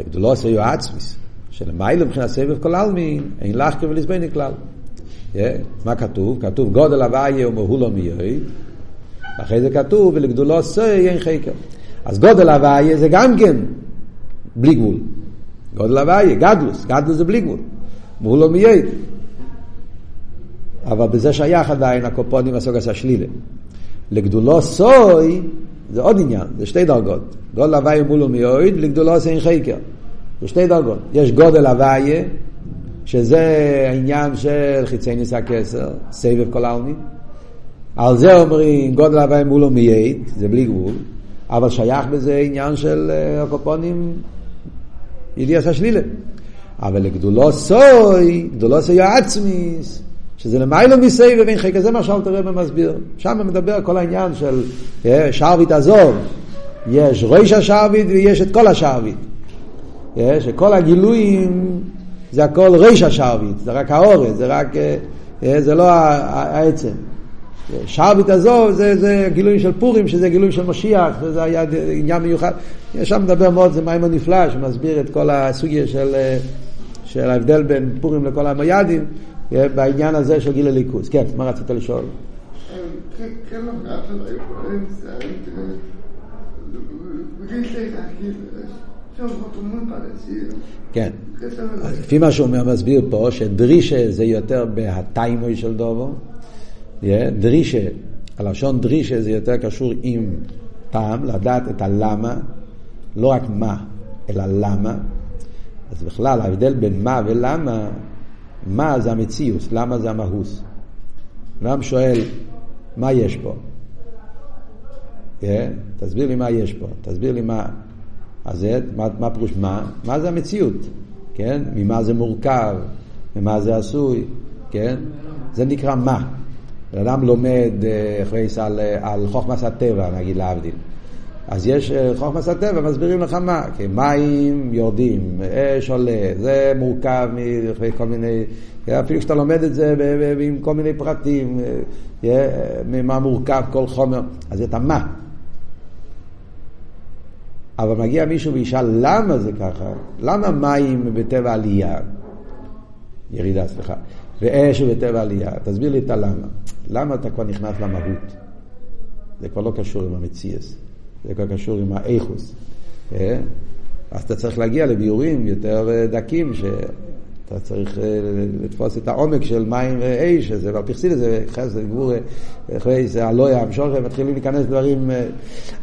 S1: לגדולוס היו עצמיס, שלמיילה מבחינת סבב כל העלמין, אין לך כבל לסבני כלל. מה כתוב? כתוב גודל הוויה ומהולו מיועד, אחרי זה כתוב ולגדולוס אין חקר. אז גודל הוויה זה גם כן בלי גבול. גודל הוויה, גדלוס, גדלוס זה בלי גבול. מהולו מיועד. אבל בזה שייך עדיין הקופונים הסוגס השלילה. לגדולו סוי, זה עוד עניין, זה שתי דרגות. גודל הוויה מולו מיועד, ולגדולו אין חקר. זה שתי דרגות. יש גודל הוויה, שזה העניין של חיצי ניסה כסר, סבב כל העלמין. על זה אומרים גודל הוויה מולו מיועד, זה בלי גבול, אבל שייך בזה עניין של אה, הקופונים ידיעס השלילה. אבל לגדולו סוי, גדולו סוי עצמיס, שזה למיילו מסי ובין חקר, זה מה שאלתר רבי מסביר. שם מדבר כל העניין של אה, שרביט עזוב. יש ראש השרביט ויש את כל השרביט. אה, שכל הגילויים זה הכל ראש השרביט, זה רק האורז, זה רק, אה, זה לא העצם. שרביט עזוב זה, זה גילויים של פורים, שזה גילויים של משיח, וזה היה עניין מיוחד. שם מדבר מאוד, זה מים נפלא, שמסביר את כל הסוגיה של, של ההבדל בין פורים לכל המיידים. בעניין הזה של גיל הליכוז. כן, מה רצית לשאול? כן, אז לפי מה שהוא מסביר פה, שדרישה זה יותר בהטיימוי של דובו, דרישה, הלשון דרישה זה יותר קשור עם טעם, לדעת את הלמה, לא רק מה, אלא למה. אז בכלל ההבדל בין מה ולמה מה זה המציאוס, למה זה המהוס. אדם שואל, מה יש פה? כן? תסביר לי מה יש פה, תסביר לי מה, אז מה, מה פירוש מה? מה זה המציאות, כן? ממה זה מורכב, ממה זה עשוי, כן? זה נקרא מה. אדם לומד אה, אחרי על, על חוכמס הטבע, נגיד להבדיל. אז יש אה, חוכמס הטבע, מסבירים לך מה, כי מים יורדים, אש עולה, זה מורכב מכל מיני, אפילו כשאתה לומד את זה עם כל מיני פרטים, אה, ממה מורכב כל חומר, אז את המה. אבל מגיע מישהו וישאל למה זה ככה, למה מים בטבע עלייה, ירידה סליחה, ואש בטבע עלייה, תסביר לי את הלמה. למה אתה כבר נכנס למהות? זה כבר לא קשור עם המציאס. זה כבר קשור עם האיכוס. אה? אז אתה צריך להגיע לביורים יותר אה, דקים, שאתה צריך אה, לתפוס את העומק של מים ואש, זה בפרסיד הזה, חסד, גבור, זה הלויה, המשוכר, מתחילים להיכנס דברים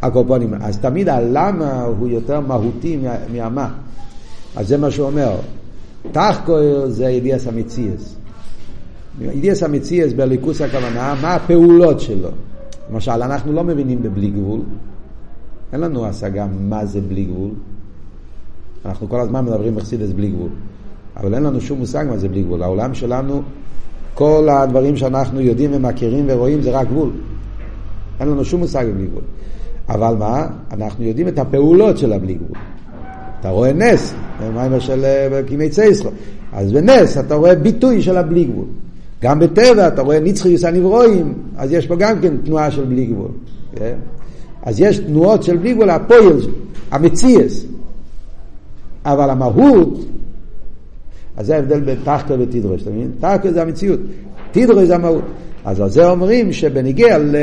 S1: הקופונים. אז תמיד הלמה הוא יותר מהותי מהמה. אז זה מה שהוא אומר. תחקור זה ידיעס המציאס. ידיעס המציאס בליכוס הכוונה, מה הפעולות שלו. למשל, אנחנו לא מבינים בבלי גבול, אין לנו השגה מה זה בלי גבול. אנחנו כל הזמן מדברים בחסידס בלי גבול. אבל אין לנו שום מושג מה זה בלי גבול. העולם שלנו, כל הדברים שאנחנו יודעים ומכירים ורואים זה רק גבול. אין לנו שום מושג בלי גבול. אבל מה? אנחנו יודעים את הפעולות של הבלי גבול. אתה רואה נס, במיימר של אה, קימי צייסרו. אז בנס אתה רואה ביטוי של הבלי גבול. גם בטבע אתה רואה נצחיוס הנברואים, אז יש פה גם כן תנועה של בלי גבול. כן? אז יש תנועות של בלי גבול, הפועל, המציאס. אבל המהות, אז זה ההבדל בין תחקר ותדרוש, אתה מבין? תחקר זה המציאות, תדרוש זה המהות. אז על זה אומרים שבניגיע ל...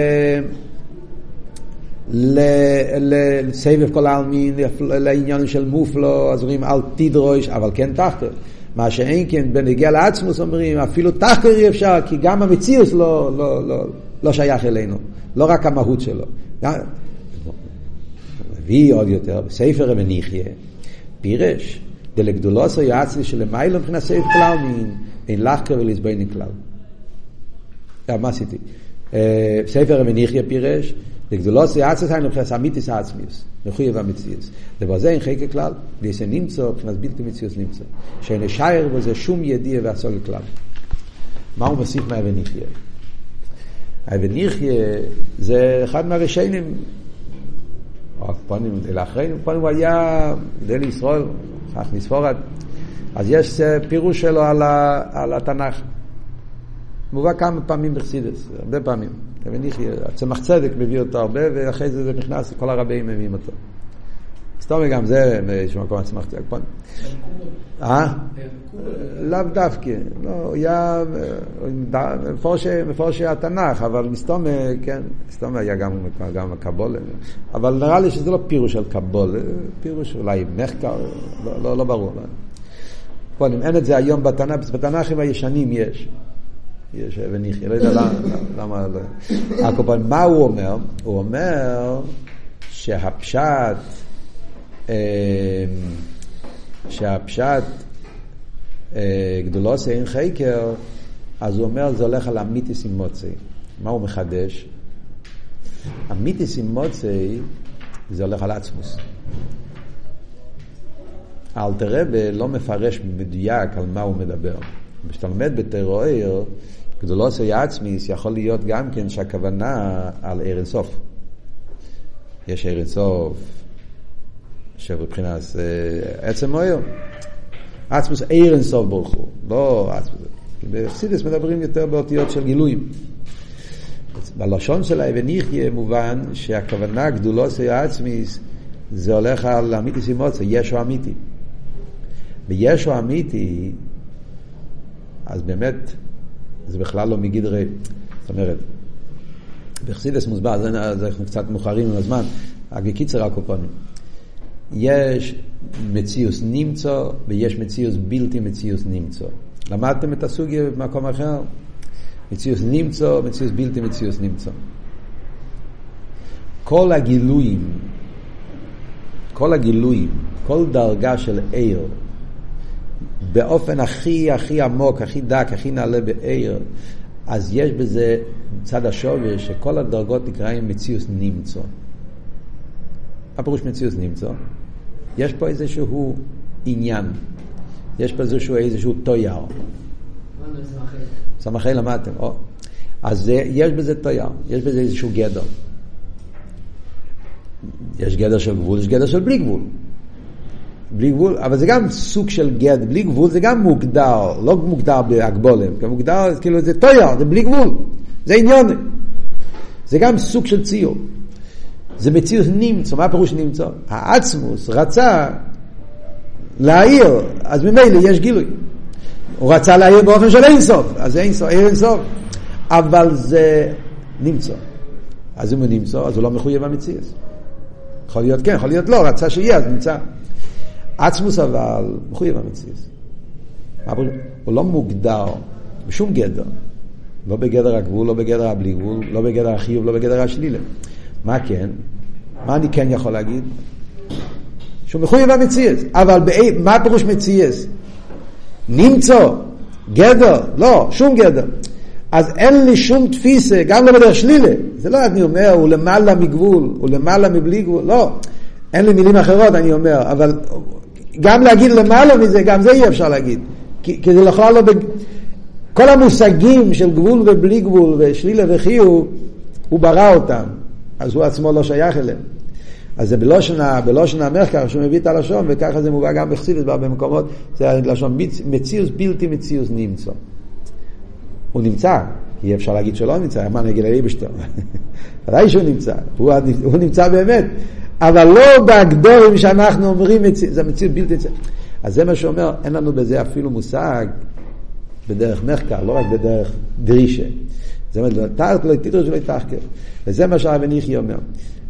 S1: לסבב כל העלמין, לעניין של מופלו, אז אומרים אל תדרוש, אבל כן תחקר. מה שאין כן בנגיע לעצמוס אומרים, אפילו תחקר אי אפשר, כי גם המציאות לא, לא, לא, לא שייך אלינו, לא רק המהות שלו. מביא עוד יותר, בספר המניחיה, פירש, דלגדולוס היעצלי שלמיילא מבחינת סעיף כלל מין, אין לחקר ולסבויני כלל. מה עשיתי? אה, ספר המניחיה פירש, לגדולוס יעצת היינו מבחינת אמיתיס העצמיוס, מחויב המציאוס. ובזה אין חקר כלל, ויש נמצא, מבחינת בלתי מציאוס נמצא. שאין לשער בזה שום ידיע ועשו לכלל. מה הוא מוסיף מהאבן יחיה? האבן יחיה זה אחד מהרשיינים, פונים אל אחרינו, פונים הוא היה גדל ישראל, כך מספורד. אז יש פירוש שלו על, ה, על התנ"ך. מובא כמה פעמים בחסידס, הרבה פעמים. הצמח צדק מביא אותו הרבה, ואחרי זה זה נכנס, כל הרבים מביאים אותו. סתום גם זה באיזשהו מקום הצמח צדק. אה? לאו דווקא, לא, היה מפורשי התנ"ך, אבל מסתום, כן, מסתום היה גם הקבולה, אבל נראה לי שזה לא פירוש של קבולה, פירוש אולי מחקר, לא, לא, לא ברור. אין את זה היום בתנ"ך, בתנ"כים הישנים יש. יש אבן יחיא, לא יודע למה, הקופון, מה הוא אומר? הוא אומר שהפשט, שהפשט אה, גדולוס אין חקר, אז הוא אומר זה הולך על המיתיס עם מוצי. מה הוא מחדש? המיתיס עם מוצי זה הולך על עצמוס. אלתרבה לא מפרש מדויק על מה הוא מדבר. כשאתה לומד בטרור, גדולוסי עצמיס יכול להיות גם כן שהכוונה על ער אינסוף. יש ער אינסוף שבבחינת אה, עצם מויר. עצמוס ער אינסוף הוא, לא עצמוס. בחסידס מדברים יותר באותיות של גילויים. בלשון של האבן יחיה מובן שהכוונה גדולוסי עצמיס זה הולך על אמיתי סימוצה, ישו אמיתי. בישו אמיתי, אז באמת זה בכלל לא מגדרי, זאת אומרת, בחסידס מוסבר, אז אנחנו קצת מאוחרים עם הזמן, רק בקיצר הקופונים. יש מציאוס נמצא ויש מציאוס בלתי מציאוס נמצא. למדתם את הסוגיה במקום אחר? מציאוס נמצא, מציאוס בלתי מציאוס נמצא. כל הגילויים, כל הגילויים, כל דרגה של עיר, באופן הכי הכי עמוק, הכי דק, הכי נעלה בעיר, אז יש בזה צד השווי שכל הדרגות נקראים מציאוס נמצא. מה פירוש מציאוס נמצא? יש פה איזשהו עניין, יש פה איזשהו, איזשהו טויר. סמכי למדתם, או. אז יש בזה טויר, יש בזה איזשהו גדר. יש גדר של גבול, יש גדר של בלי גבול. בלי גבול, אבל זה גם סוג של גד, בלי גבול זה גם מוגדר, לא מוגדר בהגבולם, גם מוגדר, כאילו זה טויר, זה בלי גבול, זה עניון. זה גם סוג של ציור. זה מציאות נמצא, מה הפירוש נמצא? העצמוס רצה להעיר, אז ממילא יש גילוי. הוא רצה להעיר באופן של אינסוף, אז אינסוף, אינסוף. אבל זה נמצא. אז אם הוא נמצא, אז הוא לא מחויב במציאות. יכול להיות כן, יכול להיות לא, רצה שיהיה, אז נמצא. עצמוס אבל מחויב המציאות. הוא לא מוגדר בשום גדר. לא בגדר הגבול, לא בגדר הבלי גבול, לא בגדר החיוב, לא בגדר השלילה. מה כן? מה אני כן יכול להגיד? שהוא מחויב המציאות. אבל באי, מה פירוש מציאות? נמצא, גדר, לא, שום גדר. אז אין לי שום תפיסה, גם לא בדרך שלילה. זה לא אני אומר, הוא למעלה מגבול, הוא למעלה מבלי גבול, לא. אין לי מילים אחרות, אני אומר, אבל גם להגיד למעלה מזה, גם זה אי אפשר להגיד. כי, כי זה בכלל לא... בג... כל המושגים של גבול ובלי גבול ושלילה וחיוב, הוא ברא אותם. אז הוא עצמו לא שייך אליהם. אז זה בלושן, בלושן המחקר שהוא מביא את הלשון, וככה זה מובא גם בחסידס בהרבה מקומות, זה הלשון מציאוס בלתי מציאוס נמצא. הוא נמצא, אי אפשר להגיד שלא נמצא, מה נגיד לאיבשטר? ודאי שהוא נמצא, הוא, הוא נמצא באמת, אבל לא בהגדורים שאנחנו אומרים, זה מציאות בלתי נמצא. אז זה מה שאומר, אין לנו בזה אפילו מושג בדרך מחקר, לא רק בדרך דרישה. תחת לא תדרוש ולא תחקר. וזה מה שהרב ניחי אומר.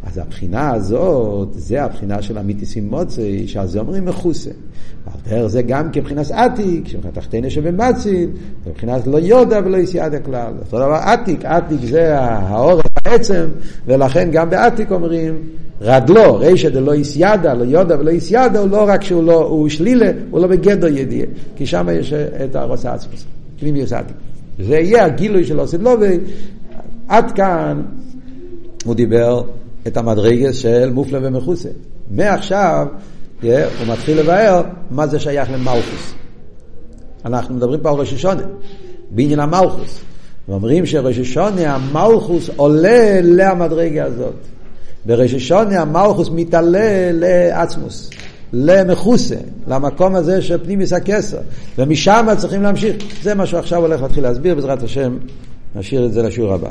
S1: אז הבחינה הזאת, זה הבחינה של המיתיסים מוצי, שעל זה אומרים מכוסה. על דרך זה גם כבחינת עתיק, שמבחינת תחתינו שבמציל, מבחינת לא יודע ולא יסיידה כלל. אותו דבר עתיק, עתיק זה האור העצם, ולכן גם בעתיק אומרים רדלו, רישא דלא יסיידה, לא יודע ולא יסיידה, הוא לא רק שהוא לא, הוא שלילה, הוא לא בגדר ידיעה, כי שם יש את הרוס עצמוס, פנימיוס עתיק. זה יהיה הגילוי של אוסדלובי, עד כאן הוא דיבר את המדרגס של מופלא ומכוסה. מעכשיו yeah, הוא מתחיל לבאר מה זה שייך למלכוס. אנחנו מדברים פה על ראש השונה, בעניין המלכוס. ואומרים שראש השונה, המלכוס עולה למדרגה הזאת. בראש השונה המלכוס מתעלה לעצמוס, למכוסה, למקום הזה של פנימיס הכסר. ומשם צריכים להמשיך. זה מה שהוא עכשיו הולך להתחיל להסביר, בעזרת השם נשאיר את זה לשיעור הבא.